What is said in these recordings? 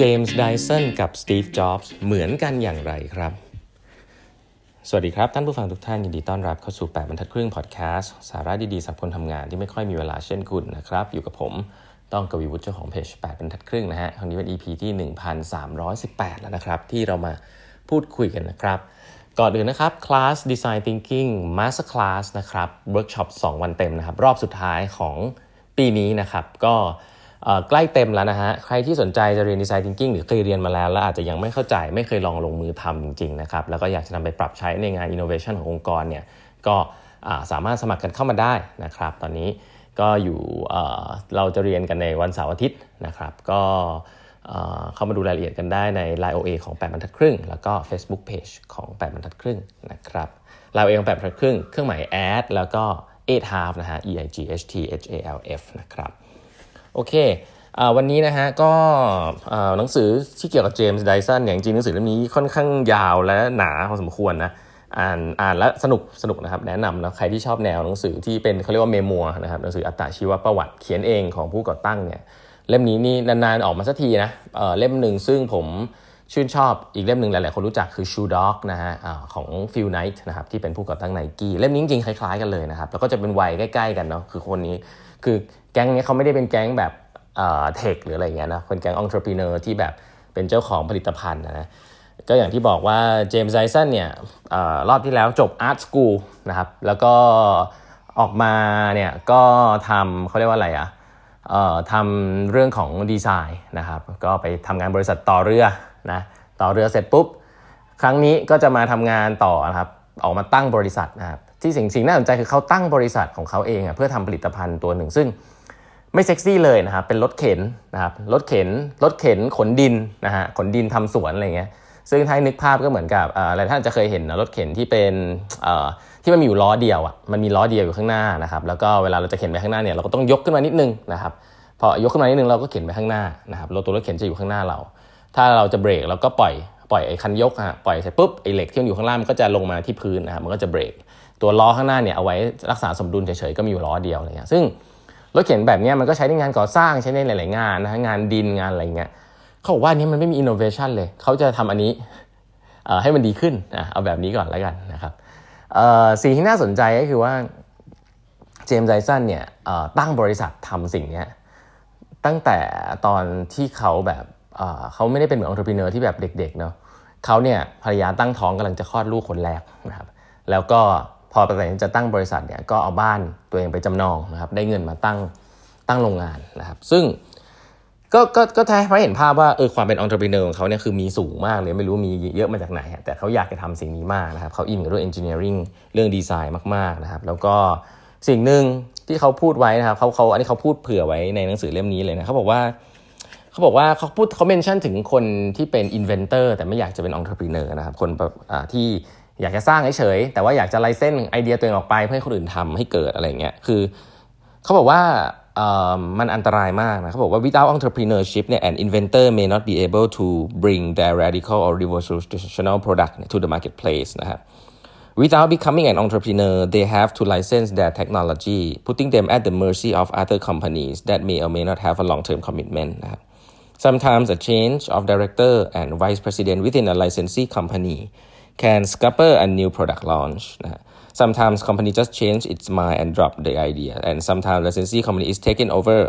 เจมส์ไดสันกับสตีฟจ็อบส์เหมือนกันอย่างไรครับ สวัสดีครับ ท่านผู้ฟังทุกท่านยินดีต้อนรับเข้าสู่ 8บรรทัดครึ่งพอดแคสต์สาระดีๆสำหรับคนทำงานที่ไม่ค่อยมีเวลาเช่นคุณนะครับ อยู่กับผมต้องกวีวุฒิเจ้าของเพจ8บรรทัดครึ่งนะฮะครั้งนี้เป็น EP ที่ 1318 แล้วนะครับ ที่เรามาพูดคุยกันนะครับ ก่อนอื่นนะครับคลาส Design Thinking Master Class นะครับเวิร์กช็อป2วันเต็มนะครับ รอบสุดท้ายของปีนี้นะครับก็ ใกล้เต็มแล้วนะฮะ ใครที่สนใจจะเรียนดีไซน์ thinking หรือเคยเรียนมาแล้ว แล้วอาจจะยังไม่เข้าใจ ไม่เคยลองลงมือทำจริงๆนะครับ แล้วก็อยากจะนำไปปรับใช้ในงาน innovation ขององค์กรเนี่ย ก็สามารถสมัครกันเข้ามาได้นะครับ ตอนนี้ก็อยู่เราจะเรียนกันในวันเสาร์อาทิตย์นะครับ ก็เข้ามาดูรายละเอียดกันได้ใน Line OA ของ 8 บรรทัดครึ่ง แล้วก็ Facebook Page ของ 8 บรรทัดครึ่งนะครับ Line OA ของ 8 บรรทัดครึ่ง เครื่องหมาย add แล้วก็8 half นะฮะ e i g h t h a l f นะครับ โอเควันนี้นะฮะก็หนังสือที่เกี่ยวกับเจมส์ไดสันเนี่ยจริงหนังสือเล่มนี้ค่อนข้างยาวและหนาพอสมควรนะอ่านอ่านและสนุกสนุกนะครับแนะนำนะใครที่ชอบแนวหนังสือที่เป็นเขาเรียกว่าเมมัวนะครับหนังสืออัตชีวประวัติเขียนเองของผู้ก่อตั้งเนี่ยเล่มนี้นี่นานๆออกมาสักทีนะเเล่มหนึ่งซึ่งผมชื่นชอบอีกเล่มหนึ่งหลายๆคนรู้จักคือ Shoe Dog นะฮะของฟิลไนท์นะครับที่เป็นผู้ก่อตั้งไนกี้เล่มนี้จริงๆคล้ายๆกันเลยนะครับแล้วก็จะเป็นวัยใกล้ๆกันเนาะคือคนนี้คือ แก๊งนี้เขาไม่ได้เป็นแก๊งแบบ tech หรืออะไรเงี้ยนะเป็นแก๊ง entrepreneur ที่แบบเป็นเจ้าของผลิตภัณฑ์นะก็อย่างที่บอกว่าเจมส์ไดสันเนี่ยอรอบที่แล้วจบ art school นะครับแล้วก็ออกมาเนี่ยก็ทำเขาเรียกว่าอะไรอะ่ะทำเรื่องของดีไซน์นะครับก็ไปทำงานบริษัทต่อเรือนะต่อเรือเสร็จปุ๊บ ครั้งนี้ก็จะมาทำงานต่อนะครับออกมาตั้งบริษัทนะครับที่สิ่งสิ่งน่าสนใจคือเขาตั้งบริษัทของเขาเองอะเพื่อทำผลิตภัณฑ์ตัวหนึ่งซึ่ง ไม่เซ็กซี่เลยนะครับเป็นรถเข็นนะครับรถเข็นรถเข็นขนดินนะฮะขนดินทำสวนอะไรเงี้ยซึ่งถ้านึกภาพก็เหมือนกับอะไรท่านจะเคยเห็นนะรถเข็นที่เป็นที่มันมีอยู่ล้อเดียวอะมันมีล้อเดียวอยู่ข้างหน้านะครับแล้วก็เวลาเราจะเข็นไปข้างหน้าเนี่ยเราก็ต้องยกขึ้นมานิดนึงนะครับพอยกขึ้นมานิดนึงเราก็เข็นไปข้างหน้านะครับรถตัวรถเข็นจะอยู่ข้างหน้าเรา ถ้าเราจะเบรกเราก็ปล่อยปล่อยไอ้คันยกฮะปล่อยเสร็จปุ๊บไอ้เหล็กที่มันอยู่ข้างล่างมันก็จะลงมาที่พื้นนะครับมันก็จะเบรกตัวล้อข้างหน้าเนี่ยเอาไว้รักษาสมดุลเฉยๆก็มีอยู่ล้อเดียวอะไรเงี้ยซึ่ง รถเข็นแบบนี้มันก็ใช้ในงานก่อสร้างใช้ในหลาย ๆ งานนะงานดินงานอะไรเงี้ยเขาบอกว่านี้มันไม่มีอินโนเวชันเลย เขาจะทำอันนี้ให้มันดีขึ้นเอาแบบนี้ก่อนแล้วกันนะครับสิ่งที่น่าสนใจก็คือว่าเจมส์ไดสันเนี่ยตั้งบริษัททำสิ่งนี้ตั้งแต่ตอนที่เขาแบบเขาไม่ได้เป็นเหมือนองค์ประกอบที่แบบเด็กๆเนาะเขาเนี่ยภรรยาตั้งท้องกำลังจะคลอดลูกคนแรกนะครับแล้วก็ อตัดสินจะตั้งบริษัทเนี่ยก็เอาบ้านตัวเองไปจำนองนะครับได้เงินมาตั้งตั้งโรงงานนะครับ ซึ่งก็ก็ก็แท้ให้เห็นภาพว่าเออความเป็นองค์ประกอบของเขาเนี่ยคือมีสูงมากเลยไม่รู้มีเยอะมาจากไหน แต่เขาอยากจะทำสิ่งนี้มากนะครับเขาอินกับเรื่องเอนจิเนียริงเรื่องดีไซน์มากๆนะครับ แล้วก็สิ่งหนึ่งที่เขาพูดไว้นะครับเขาเขาอันนี้เขาพูดเผื่อไว้ในหนังสือเล่มนี้เลยนะเขาบอกว่าเขาบอกว่าเขาพูดเขา mention ถึงคนที่เป็น inventor แต่ไม่อยากจะเป็น entrepreneur นะครับคนที่ อยากจะสร้างเฉยๆแต่ว่าอยากจะ license ไอเดียตัวเองออกไปเพื่อให้คนอื่นทำให้เกิดอะไรเงี้ยคือเขาบอกว่ามันอันตรายมากนะเขาบอกว่า without entrepreneurship เนี่ย an inventor may not be able to bring their radical or revolutionary product to the marketplace นะครับ Without becoming an entrepreneur, they have to license their technology, putting them at the mercy of other companies that may or may not have a long-term commitment. Sometimes a change of director and vice president within a licensee company can scupper a new product launch นะ sometimes company just change its mind and drop the idea and sometimes licensee company is taken over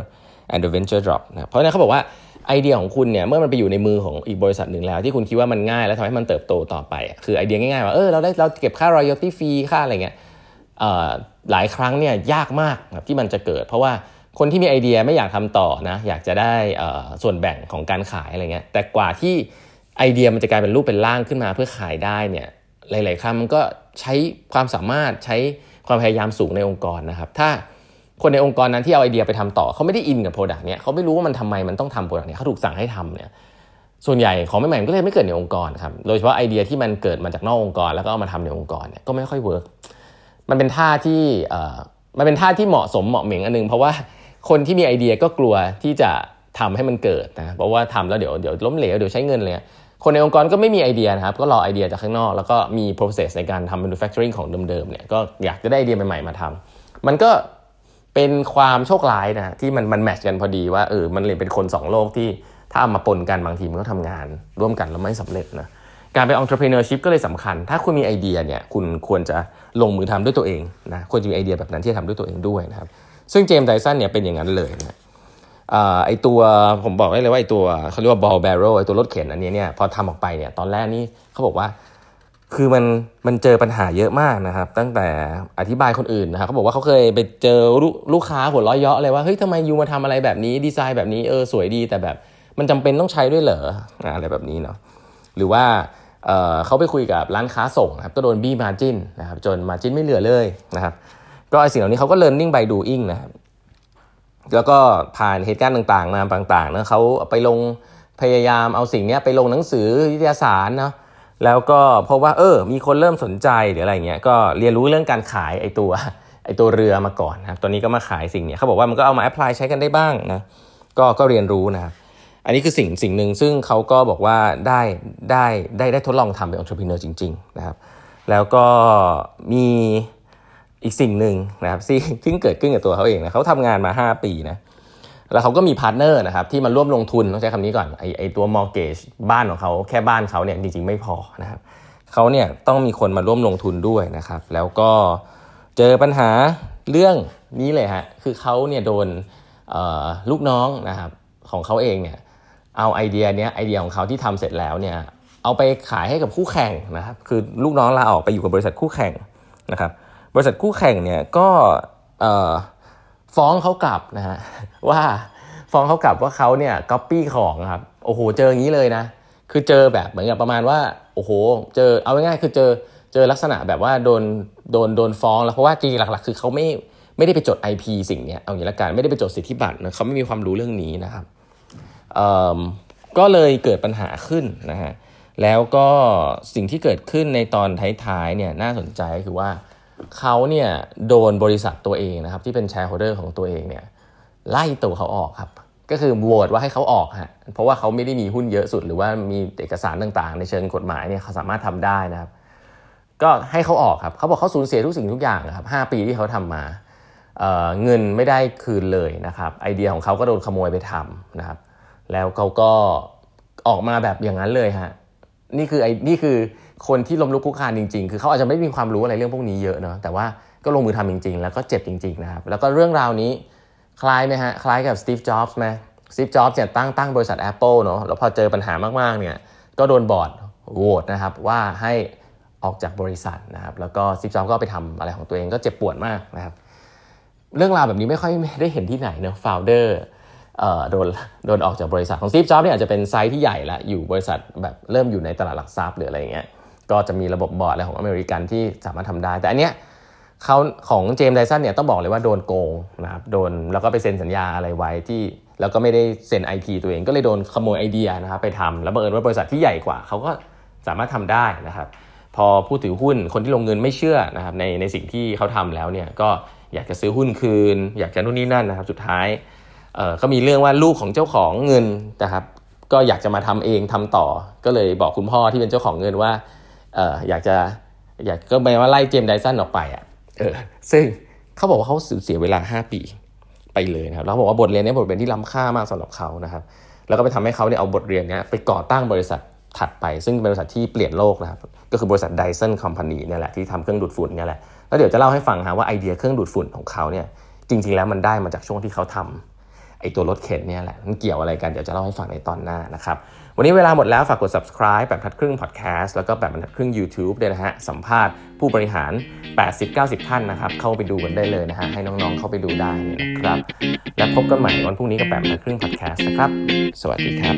and the venture drop นะเพราะนั้นเขาบอกว่าไอเดียของคุณเนี่ยเมื่อมันไปอยู่ในมือของอีกบริษัทหนึ่งแล้ว ที่คุณคิดว่ามันง่ายแล้วทำให้มันเติบโตต่อไป คือไอเดียง่ายๆว่าเออเราได้เราเก็บค่า royalty fee ค่าอะไรเงี้ยหลายครั้งเนี่ยยากมากที่มันจะเกิด เพราะว่าคนที่มีไอเดียไม่อยากทำต่อนะอยากจะได้ส่วนแบ่งของการขายอะไรเงี้ยแต่กว่าที่ ไอเดียมันจะกลายเป็นรูปเป็นร่างขึ้นมาเพื่อขายได้เนี่ยหลาย ๆ ครั้งมันก็ใช้ความสามารถใช้ความพยายามสูงในองค์กรนะครับ ถ้าคนในองค์กรนั้นที่เอาไอเดียไปทำต่อเขาไม่ได้อินกับ product เนี้ยเขาไม่รู้ว่ามันทำไมมันต้องทำ product เนี้ยเขาถูกสั่งให้ทำเนี่ยส่วนใหญ่ของใหม่ๆก็เลยไม่เกิดในองค์กรครับโดยเฉพาะไอเดียที่มันเกิดมาจากนอกองค์กร แล้วก็เอามาทำในองค์กรเนี่ยก็ไม่ค่อยเวิร์กมันเป็นท่าที่เอ่อมันเป็นท่าที่เหมาะสมเหมาะเหม่งอันนึง เพราะว่าคนที่มีไอเดียก็กลัวที่จะทำให้มันเกิดนะเพราะว่าทำแล้วเดี๋ยวเดี๋ยวล้มเหลวเดี๋ยวใช้เงินเลย คนในองค์กรก็ไม่มีไอเดียนะครับ ก็รอไอเดียจากข้างนอก แล้วก็มี process ในการทำ manufacturing ของเดิมๆเนี่ยก็อยากจะได้ไอเดียใหม่ๆมาทำมันก็เป็นความโชคร้ายนะที่มันมัน match กันพอดีว่าเออมันเลยเป็นคน 2 โลกที่ถ้าเอามาปนกันบางทีมันก็ทำงาน ร่วมกันแล้วไม่สำเร็จนะการเป็น entrepreneurship ก็เลยสำคัญ ถ้าคุณมีไอเดียเนี่ยคุณควรจะลงมือทำด้วยตัวเองนะควรจะมีไอเดียแบบนั้นที่ทำด้วยตัวเองด้วยนะครับซึ่งเจมส์ไดสันเนี่ยเป็นอย่างนั้นเลยนะ ไอตัวผมบอกได้เลยว่าไอตัวเขาเรียกว่า ball barrel ไอตัวรถเข็นอันนี้เนี่ยพอทำออกไปเนี่ยตอนแรกนี่เขาบอกว่าคือมันมันเจอปัญหาเยอะมากนะครับ ตั้งแต่อธิบายคนอื่นนะครับเขาบอกว่าเขาเคยไปเจอลูกค้าหัวล้อยเยาะเลยว่าเฮ้ยทำไมยูมาทำอะไรแบบนี้ดีไซน์แบบนี้เออสวยดี แต่แบบมันจำเป็นต้องใช้ด้วยเหรออะไรแบบนี้เนาะหรือว่าเเขาไปคุยกับร้านค้าส่งครับก็โดนบี้มาจินนะครับจนมาจินไม่เหลือเลยนะครับก็ไอสิ่งเหล่านี้เขาก็ learning by doing นะครับ แล้วก็ผ่านเหตุการณ์ต่างๆมาต่างๆนะเขาไปลงพยายามเอาสิ่งนี้ไปลงหนังสือวิทยาศาสตร์เนาะแล้วก็พบว่าเออ มีคนเริ่มสนใจหรืออะไรเงี้ยก็เรียนรู้เรื่องการขายไอตัวไอตัวเรือมาก่อนนะครับตอนนี้ก็มาขายสิ่งนี้เขาบอกว่ามันก็เอามา apply ใช้กันได้บ้างนะก็ก็เรียนรู้นะครับอันนี้คือสิ่งสิ่งหนึ่งซึ่งเขาก็บอกว่าได้ได้ได้ได้ทดลองทำเป็น entrepreneur จริง ๆ นะครับ แล้วก็มี อีกสิ่งหนึ่งนะครับที่ที่เกิดขึ้นกับตัวเขาเองนะเขาทำงานมา 5 ปีนะแล้วเขาก็มี partner นะครับที่มาร่วมลงทุนต้องใช้คำนี้ก่อนไอไอตัว mortgage บ้านของเขาแค่บ้านเขาเนี่ยจริงๆไม่พอนะครับเขาเนี่ยต้องมีคนมาร่วมลงทุนด้วยนะครับ แล้วก็เจอปัญหาเรื่องนี้เลยฮะคือเขาเนี่ยโดนลูกน้องนะครับของเขาเองเนี่ยเอาไอเดียเนี้ยไอเดียของเขาที่ทำเสร็จแล้วเนี่ยเอาไปขายให้กับคู่แข่งนะครับคือลูกน้องลาออกไปอยู่กับบริษัทคู่แข่งนะครับ บริษัทคู่แข่งเนี่ยก็ฟ้องเขากลับนะฮะว่าฟ้องเขากลับว่าเขาเนี่ยก๊อปปี้ของครับโอ้โหเจออย่างนี้เลยนะ คือเจอแบบเหมือนกับประมาณว่าโอ้โห เจอเอาง่ายๆคือเจอเจอลักษณะแบบว่าโดนโดนโดนฟ้องแล้วเพราะว่าจริงๆหลัก ๆ คือเขาไม่ไม่ได้ไปจด IP สิ่งนี้เอาอย่างนี้ละกันไม่ได้ไปจดสิทธิบัตรนะเขาไม่มีความรู้เรื่องนี้นะครับก็เลยเกิดปัญหาขึ้นนะฮะแล้วก็สิ่งที่เกิดขึ้นในตอนท้ายๆเนี่ยน่าสนใจคือว่า เขาเนี่ยโดนบริษัทตัวเองนะครับที่เป็นแชร์โฮเดอร์ของตัวเองเนี่ยไล่ตัวเขาออกครับ ก็คือโหวตว่าให้เขาออกฮะเพราะว่าเขาไม่ได้มีหุ้นเยอะสุด หรือว่ามีเอกสารต่างๆ ในเชิงกฎหมายเนี่ยเขาสามารถทำได้นะครับ ก็ให้เขาออกครับเขาบอกเขาสูญเสียทุกสิ่งทุกอย่างครับหปีที่เขาทำมาเเงินไม่ได้คืนเลยนะครับ ไอเดียของเขาก็โดนขโมยไปทำนะครับ แล้วเขาก็ออกมาแบบอย่างนั้นเลยฮะ นี่คือไอ้นี่คือคนที่ล้มลุกคุกคานจริง ๆ คือเขาอาจจะไม่มีความรู้อะไรเรื่องพวกนี้เยอะเนาะแต่ว่าก็ลงมือทำจริง ๆ แล้วก็เจ็บจริง ๆ นะครับ แล้วก็เรื่องราวนี้คล้ายไหมฮะ คล้ายกับสตีฟจ็อบส์ไหมสตีฟจ็อบส์เนี่ยตั้งตั้งบริษัท Apple เนาะแล้วพอเจอปัญหามากๆเนี่ยก็โดนบอร์ดโหวตนะครับว่าให้ออกจากบริษัทนะครับแล้วก็สตีฟจ็อบส์ก็ไปทำอะไรของตัวเองก็เจ็บปวดมากนะครับเรื่องราวแบบนี้ไม่ค่อยได้เห็นที่ไหนเนาะ founder โดนโดนออกจากบริษัทของสตีฟจ็อบส์เนี่ยอาจจะเป็นไซส์ที่ใหญ่ละอยู่บริษัทแบบเริ่มอยู่ในตลาดหลักทรัพย์หรืออะไรเงี้ยก็จะมีระบบบอร์ดอะไรของอเมริกันที่สามารถทำได้ แต่อันเนี้ยเขาของเจมส์ไดสันเนี่ยต้องบอกเลยว่าโดนโกงนะครับโดนแล้วก็ไปเซ็นสัญญาอะไรไว้ที่แล้วก็ไม่ได้เซ็น IP ตัวเองก็เลยโดนขโมยไอเดียนะครับไปทำแล้วบังเอิญว่าบริษัทที่ใหญ่กว่าเขาก็สามารถทำได้นะครับพอผู้ถือหุ้นคนที่ลงเงินไม่เชื่อนะครับในในสิ่งที่เขาทำแล้วเนี่ยก็อยากจะซื้อหุ้นคืน อยากจะนู่นนี่นั่นนะครับสุดท้ายเก็มีเรื่องว่าลูกของเจ้าของเงินนะครับ ก็อยากจะมาทำเองทำต่อ ก็เลยบอกคุณพ่อที่เป็นเจ้าของเงินว่าเอออยากจะอยากก็แปลว่าไล่เจมไดสันออกไปอะเออซึ่งเขาบอกว่าเขาเสียเวลา 5 ปีไปเลยนะครับแล้วบอกว่าบทเรียนนี้บทเรียนที่ล้ำค่ามากสำหรับเขานะครับ แล้วก็ไปทำให้เขาเนี่ยเอาบทเรียนนี้ไปก่อตั้งบริษัทถัดไป ซึ่งเป็นบริษัทที่เปลี่ยนโลกนะครับ ก็คือบริษัท Dyson Company เนี่ยแหละที่ทำเครื่องดูดฝุ่นเนี่ยแหละแล้วเดี๋ยวจะเล่าให้ฟังฮะว่าไอเดียเครื่องดูดฝุ่นของเขาเนี่ยจริง ๆ แล้วมันได้มาจากช่วงที่เขาทำ ไอตัวรถเข็นเนี่ยแหละมันเกี่ยวอะไรกันเดี๋ยวจะเล่าให้ฟังในตอนหน้านะครับวันนี้เวลาหมดแล้วฝากกด subscribe แบบทัดครึ่ง podcast แล้วก็แบบทัดครึ่ง YouTube ด้วยนะฮะสัมภาษณ์ผู้บริหาร 80-90 ท่านนะครับเข้าไปดูกันได้เลยนะฮะให้น้องๆเข้าไปดูได้นะครับและพบกันใหม่วันพรุ่งนี้กับแบบทัดครึ่ง podcast นะครับ สวัสดีครับ